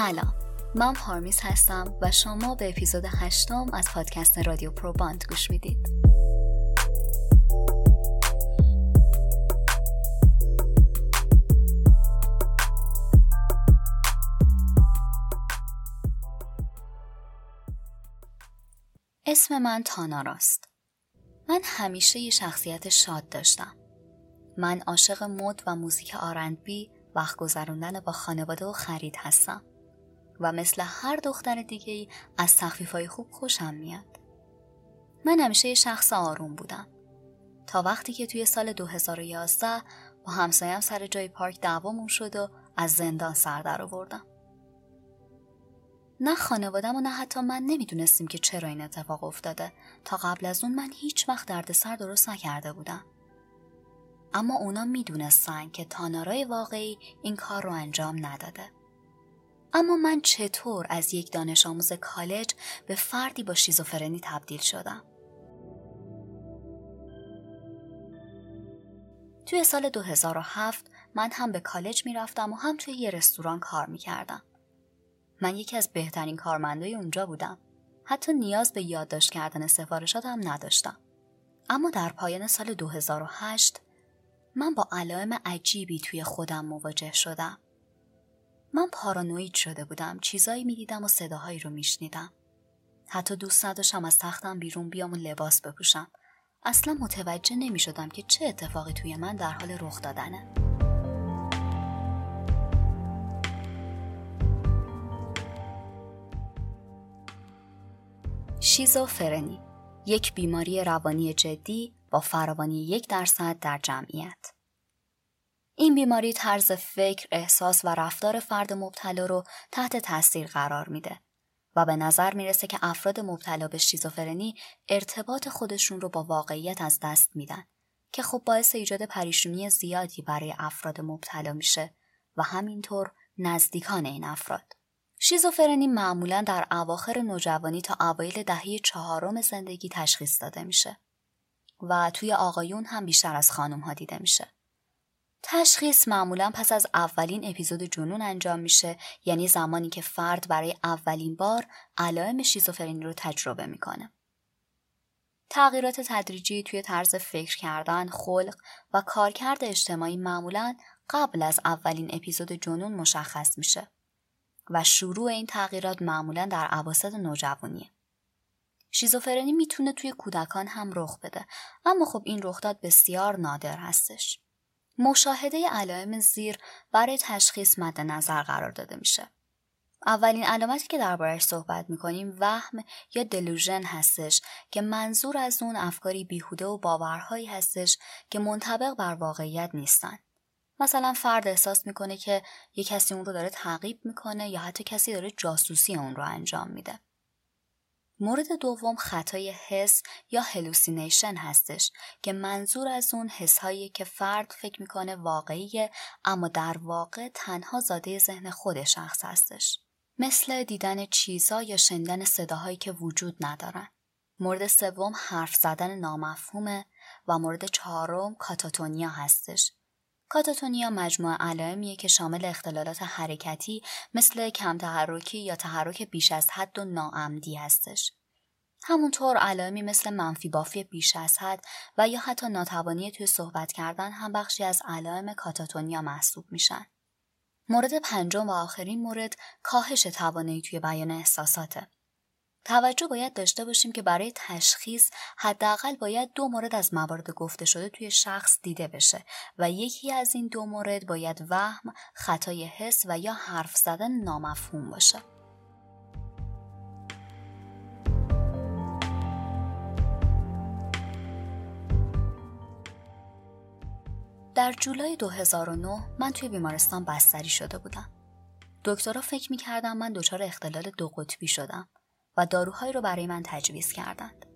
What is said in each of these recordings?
سلام. من پارمیس هستم و شما به اپیزود هشتم از پادکست رادیو پروباند گوش می‌دید. اسم من تاناراست من همیشه یه شخصیت شاد داشتم. من عاشق مد و موزیک R&B وقت گذروندن با خانواده و خرید هستم. و مثل هر دختر دیگه ای از تخفیف های خوب خوشم میاد. من همیشه شخص آروم بودم. تا وقتی که توی سال 2011 با همسایم سر جای پارک دعوامون شد و از زندان سر در آوردم. نه خانوادم و نه حتی من نمی‌دونستیم که چرا این اتفاق افتاده تا قبل از اون من هیچ وقت دردسر درست نکرده بودم. اما اونا می‌دونستن که تانارای واقعی این کار رو انجام نداده. اما من چطور از یک دانش آموز کالج به فردی با شیزوفرنی تبدیل شدم؟ توی سال 2007 من هم به کالج می‌رفتم و هم توی یه رستوران کار می‌کردم. من یکی از بهترین کارمندای اونجا بودم. حتی نیاز به یادداشت کردن سفارشات نداشتم. اما در پایان سال 2008 من با علائم عجیبی توی خودم مواجه شدم. من پارانوید شده بودم چیزایی می‌دیدم و صداهایی رو میشنیدم. حتی دوست نداشتم از تختم بیرون بیام و لباس بپوشم. اصلا متوجه نمی شدم که چه اتفاقی توی من در حال رخ دادنه. شیزوفرنی یک بیماری روانی جدی با فراوانی یک درصد در جمعیت. این بیماری طرز فکر، احساس و رفتار فرد مبتلا رو تحت تاثیر قرار میده و به نظر می‌رسه که افراد مبتلا به شیزوفرنی ارتباط خودشون رو با واقعیت از دست میدن که خب باعث ایجاد پریشونی زیادی برای افراد مبتلا میشه و همینطور نزدیکان این افراد. شیزوفرنی معمولا در اواخر نوجوانی تا اوایل دهه چهارم زندگی تشخیص داده میشه و توی آقایون هم بیشتر از خانم ها دیده میشه. تشخیص معمولا پس از اولین اپیزود جنون انجام میشه یعنی زمانی که فرد برای اولین بار علائم شیزوفرنی رو تجربه می‌کنه. تغییرات تدریجی توی طرز فکر کردن، خلق و کارکرد اجتماعی معمولا قبل از اولین اپیزود جنون مشخص میشه و شروع این تغییرات معمولا در عواسط نوجوانیه. شیزوفرنی می‌تونه توی کودکان هم رخ بده اما خب این رخداد بسیار نادر هستش. مشاهده علائم زیر برای تشخیص مد نظر قرار داده میشه. اولین علامتی که دربارهش صحبت می‌کنیم وهم یا دلوژن هستش که منظور از اون افکاری بیهوده و باورهایی هستش که منطبق بر واقعیت نیستن. مثلا فرد احساس می‌کنه که یک کسی اون رو داره تعقیب می‌کنه یا حتی کسی داره جاسوسی اون رو انجام میده. مورد دوم خطای حس یا هلوسینیشن هستش که منظور از اون حسهایی که فرد فکر می‌کنه واقعیه اما در واقع تنها زاده ذهن خود شخص هستش. مثل دیدن چیزا یا شنیدن صداهایی که وجود ندارن. مورد سوم حرف زدن نامفهومه و مورد چهارم کاتاتونیا هستش. کاتاتونیا مجموعه علائمیه که شامل اختلالات حرکتی مثل کم تحرکی یا تحرک بیش از حد و ناعمدی هستش. همونطور علائمی مثل منفی بافی بیش از حد و یا حتی ناتوانی توی صحبت کردن هم بخشی از علائم کاتاتونیا محسوب میشن. مورد پنجم و آخرین مورد کاهش توانایی توی بیان احساساته. توجه باید داشته باشیم که برای تشخیص حداقل باید دو مورد از موارد گفته شده توی شخص دیده بشه و یکی از این دو مورد باید وهم، خطای حس و یا حرف زدن نامفهوم باشه. در جولای 2009 من توی بیمارستان بستری شده بودم. دکترها فکر می‌کردم من دچار اختلال دو قطبی شدم و داروهایی رو برای من تجویز کردند.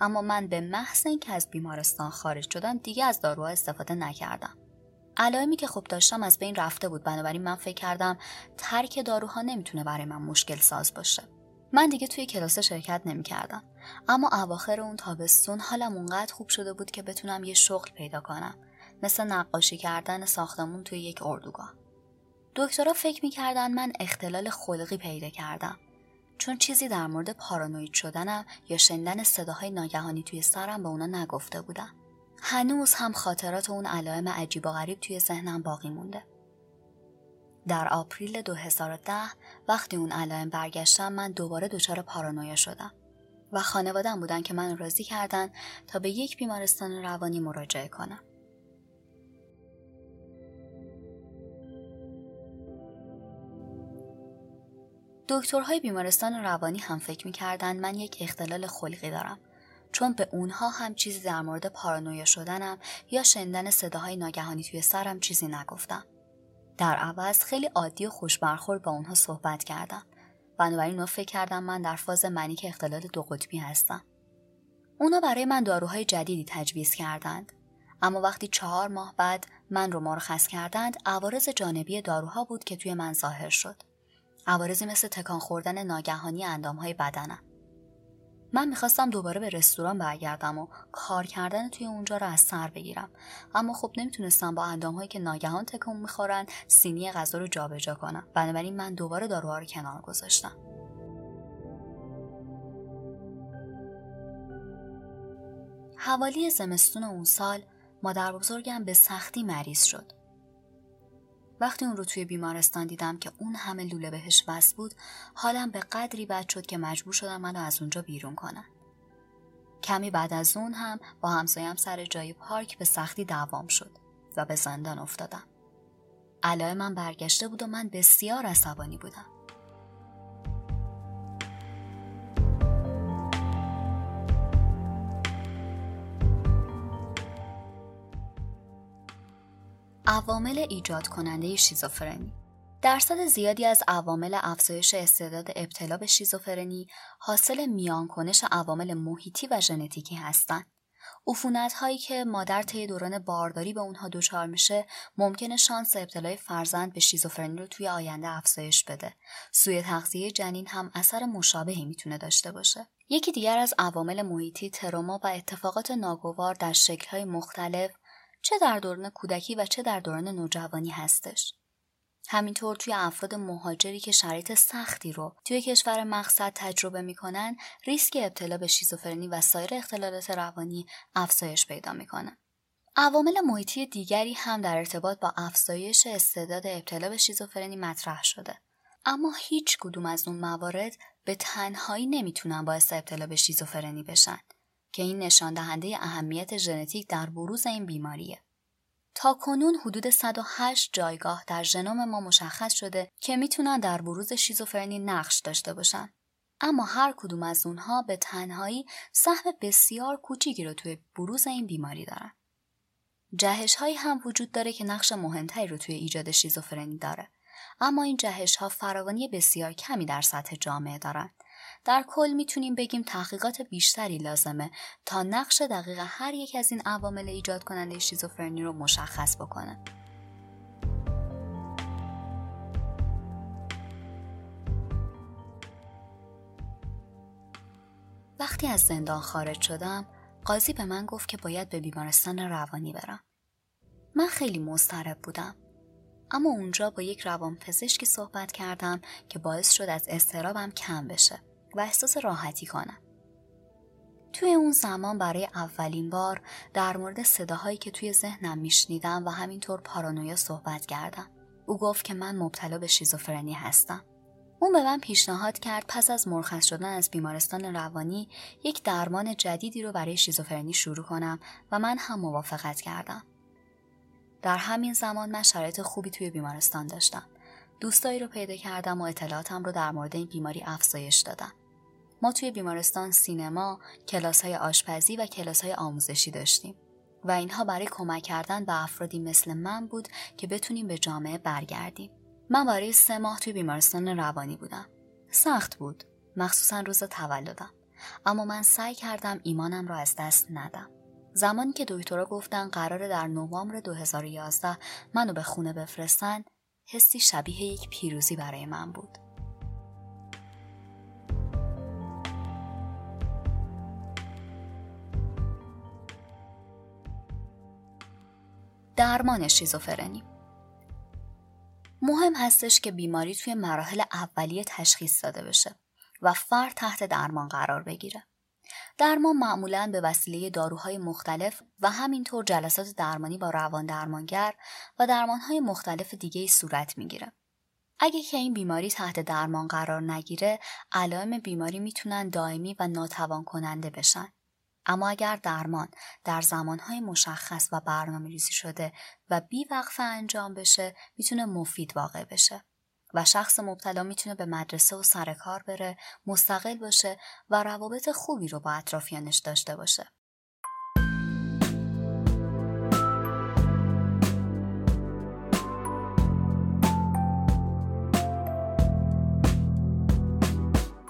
اما من به محض اینکه از بیمارستان خارج شدم دیگه از داروها استفاده نکردم. علائمی که خوب داشتم از بین رفته بود بنابراین من فکر کردم ترک داروها نمی‌تونه برای من مشکل ساز باشه. من دیگه توی کلاس شرکت نمی‌کردم. اما اواخر اون تابستون حالم اونقدر خوب شده بود که بتونم یه شغل پیدا کنم مثل نقاشی کردن ساختمون توی یک اردوگاه. دکترها فکر می‌کردن من اختلال خلقی پیدا کردم چون چیزی در مورد پارانوید شدنم یا شنیدن صداهای ناگهانی توی سرم به اونا نگفته بودم. هنوز هم خاطرات اون علائم عجیب و غریب توی ذهنم باقی مونده. در آپریل 2010 وقتی اون علائم برگشتم من دوباره دچار پارانویا شدم و خانوادم بودن که من راضی کردن تا به یک بیمارستان روانی مراجعه کنم. دکترهای بیمارستان روانی هم فکر می‌کردن من یک اختلال خلقی دارم چون به اونها هم چیزی در مورد پارانویا شدنم یا شنیدن صداهای ناگهانی توی سرم چیزی نگفتم. در عوض خیلی عادی و خوش برخورد با اونها صحبت کردم. بنابراین اونا فکر کردم من در فاز منیک اختلال دو قطبی هستم. اونا برای من داروهای جدیدی تجویز کردند. اما وقتی چهار ماه بعد من رو مرخص کردند عوارض جانبی داروها بود که توی من ظاهر شد. عوارضی مثل تکان خوردن ناگهانی اندامهای بدنم. من می‌خواستم دوباره به رستوران برگردم و کار کردن توی اونجا رو از سر بگیرم. اما خب نمی‌تونستم با اندامهایی که ناگهان تکون می‌خورن سینی غذا رو جابجا کنم. بنابراین من دوباره داروها رو کنار گذاشتم. حوالی زمستون اون سال مادر بزرگم به سختی مریض شد. وقتی اون رو توی بیمارستان دیدم که اون همه لوله بهش بس بود حالم به قدری بد شد که مجبور شدم منو از اونجا بیرون کنن کمی بعد از اون هم با همسایم سر جای پارک به سختی دوام شد و به زندان افتادم. علای من برگشته بود و من بسیار عصبانی بودم. عوامل ایجاد کننده شیزوفرنی درصد زیادی از عوامل افزایش استعداد ابتلا به شیزوفرنی حاصل میانکنش عوامل محیطی و ژنتیکی هستند. عفونت هایی که مادر طی دوران بارداری به اونها دچار میشه ممکنه شانس ابتلای فرزند به شیزوفرنی رو توی آینده افزایش بده. سوی تغذیه جنین هم اثر مشابهی می‌تونه داشته باشه. یکی دیگر از عوامل محیطی تروما و اتفاقات ناگوار در شکل‌های مختلف چه در دوران کودکی و چه در دوران نوجوانی هستش. همینطور توی افراد مهاجری که شرایط سختی رو توی کشور مقصد تجربه می‌کنن ریسک ابتلا به شیزوفرنی و سایر اختلالات روانی افزایش پیدا می‌کنن. عوامل محیطی دیگری هم در ارتباط با افزایش استعداد ابتلا به شیزوفرنی مطرح شده. اما هیچ کدوم از اون موارد به تنهایی نمی‌تونن باعث ابتلا به شیزوفرنی بشن. که این نشان دهنده اهمیت ژنتیک در بروز این بیماریه. تا کنون حدود 108 جایگاه در ژنوم ما مشخص شده که می‌تونن در بروز شیزوفرنی نقش داشته باشن. اما هر کدوم از اونها به تنهایی سهم بسیار کوچیکی رو توی بروز این بیماری دارن. جهش هایی هم وجود داره که نقش مهمتری رو توی ایجاد شیزوفرنی داره. اما این جهش ها فراوانی بسیار کمی در سطح جامعه دارند در کل می‌تونیم بگیم تحقیقات بیشتری لازمه تا نقش دقیق هر یک از این عوامل ایجاد کننده شیزوفرنی رو مشخص بکنه. وقتی از زندان خارج شدم قاضی به من گفت که باید به بیمارستان روانی برم. من خیلی مضطرب بودم. اما اونجا با یک روان پزشکی صحبت کردم که باعث شد از استرابم کم بشه. و احساس راحتی کنم. توی اون زمان برای اولین بار در مورد صداهایی که توی ذهنم میشنیدم و همینطور پارانویا صحبت کردم. او گفت که من مبتلا به شیزوفرنی هستم. اون به من پیشنهاد کرد پس از مرخص شدن از بیمارستان روانی یک درمان جدیدی رو برای شیزوفرنی شروع کنم و من هم موافقت کردم. در همین زمان من شرایط خوبی توی بیمارستان داشتم. دوستایی رو پیدا کردم و اطلاعاتم رو در مورد این بیماری افزایش دادم. ما توی بیمارستان سینما، کلاس های آشپزی و کلاس های آموزشی داشتیم و اینها برای کمک کردن به افرادی مثل من بود که بتونیم به جامعه برگردیم. من برای سه ماه توی بیمارستان روانی بودم. سخت بود، مخصوصا روز تولدم. اما من سعی کردم ایمانم را از دست ندم. زمانی که دکترها گفتن قرار در نوامبر 2011 منو به خونه بفرستن حسی شبیه یک پیروزی برای من بود. درمان شیزوفرنی مهم هستش که بیماری توی مراحل اولیه تشخیص داده بشه و فرد تحت درمان قرار بگیره. درمان معمولا به وسیله داروهای مختلف و همینطور جلسات درمانی با روان درمانگر و درمانهای مختلف دیگه صورت می‌گیره. اگه که این بیماری تحت درمان قرار نگیره، علائم بیماری می‌تونن دائمی و ناتوان کننده بشن. اما اگر درمان در زمانهای مشخص و برنامه ریزی شده و بی وقفه انجام بشه می‌تونه مفید واقع بشه و شخص مبتلا می‌تونه به مدرسه و سر کار بره مستقل باشه و روابط خوبی رو با اطرافیانش داشته باشه.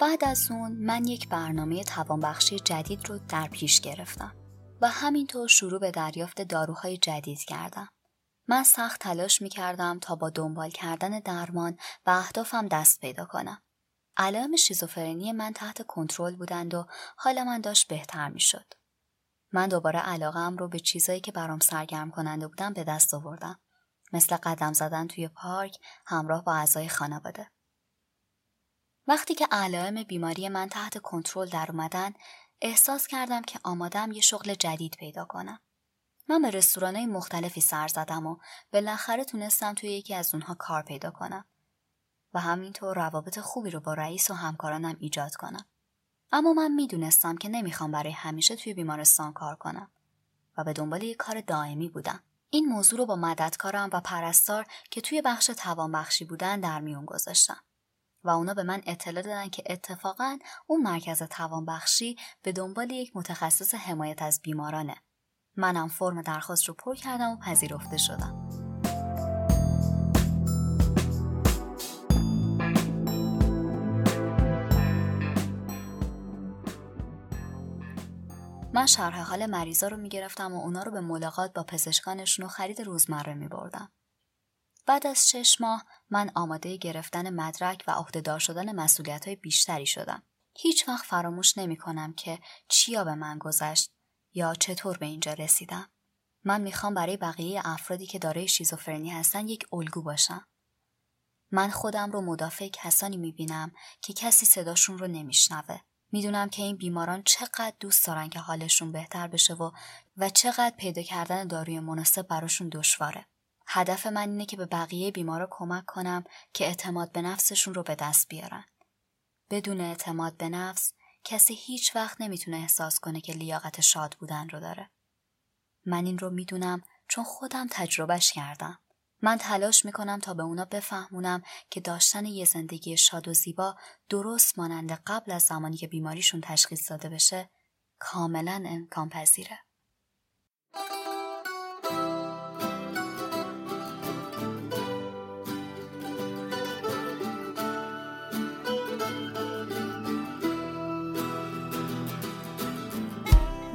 بعد از اون من یک برنامه توانبخشی جدید رو در پیش گرفتم و همینطور شروع به دریافت داروهای جدید کردم. من سخت تلاش می کردم تا با دنبال کردن درمان و اهدافم دست پیدا کنم. علائم شیزوفرنی من تحت کنترل بودند و حال من داشت بهتر می شد. من دوباره علاقم رو به چیزایی که برام سرگرم کننده بودم به دست آوردم. مثل قدم زدن توی پارک همراه با اعضای خانواده. وقتی که علائم بیماری من تحت کنترل در اومدن احساس کردم که آمادم یه شغل جدید پیدا کنم. من به رستورانهای مختلفی سر زدم و بالاخره تونستم توی یکی از اونها کار پیدا کنم و همینطور روابط خوبی رو با رئیس و همکارانم ایجاد کنم. اما من می‌دونستم که نمی‌خوام برای همیشه توی بیمارستان کار کنم و به دنبال یک کار دائمی بودم. این موضوع رو با مددکارم و پرستار که توی بخش توانبخشی بودن در میون گذاشتم. و اونا به من اطلاع دادن که اتفاقا اون مرکز توانبخشی به دنبال یک متخصص حمایت از بیمارانه. منم فرم درخواست رو پر کردم و پذیرفته شدم. من شرح حال مریضا رو می‌گرفتم و اونا رو به ملاقات با پزشکانشون و خرید روزمره می بردم. بعد از شش ماه من آماده گرفتن مدرک و عهدهدار شدن مسئولیت های بیشتری شدم. هیچ وقت فراموش نمی کنم که چیا به من گذشت یا چطور به اینجا رسیدم. من می‌خوام برای بقیه افرادی که دارای شیزوفرنی هستن یک الگو باشم. من خودم رو مدافع کسانی می‌بینم که کسی صداشون رو نمیشنوه. می‌دونم که این بیماران چقدر دوست دارن که حالشون بهتر بشه و و چقدر پیدا کردن داروی مناسب براشون دشواره. هدف من اینه که به بقیه بیمارا کمک کنم که اعتماد به نفسشون رو به دست بیارن. بدون اعتماد به نفس کسی هیچ وقت نمی‌تونه احساس کنه که لیاقت شاد بودن رو داره. من این رو می‌دونم چون خودم تجربهش کردم. من تلاش می‌کنم تا به اونا بفهمونم که داشتن یه زندگی شاد و زیبا درست مانند قبل از زمانی که بیماریشون تشخیص داده بشه کاملا امکان پذیره.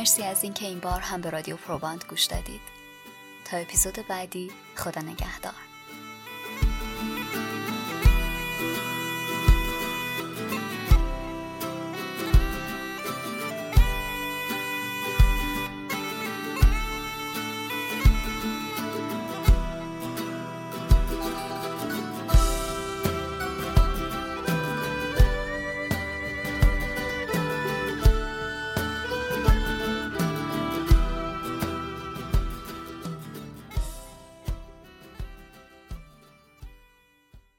مرسی از اینکه این بار هم به رادیو پروباند گوش دادید. تا اپیزود بعدی خدا نگهدار.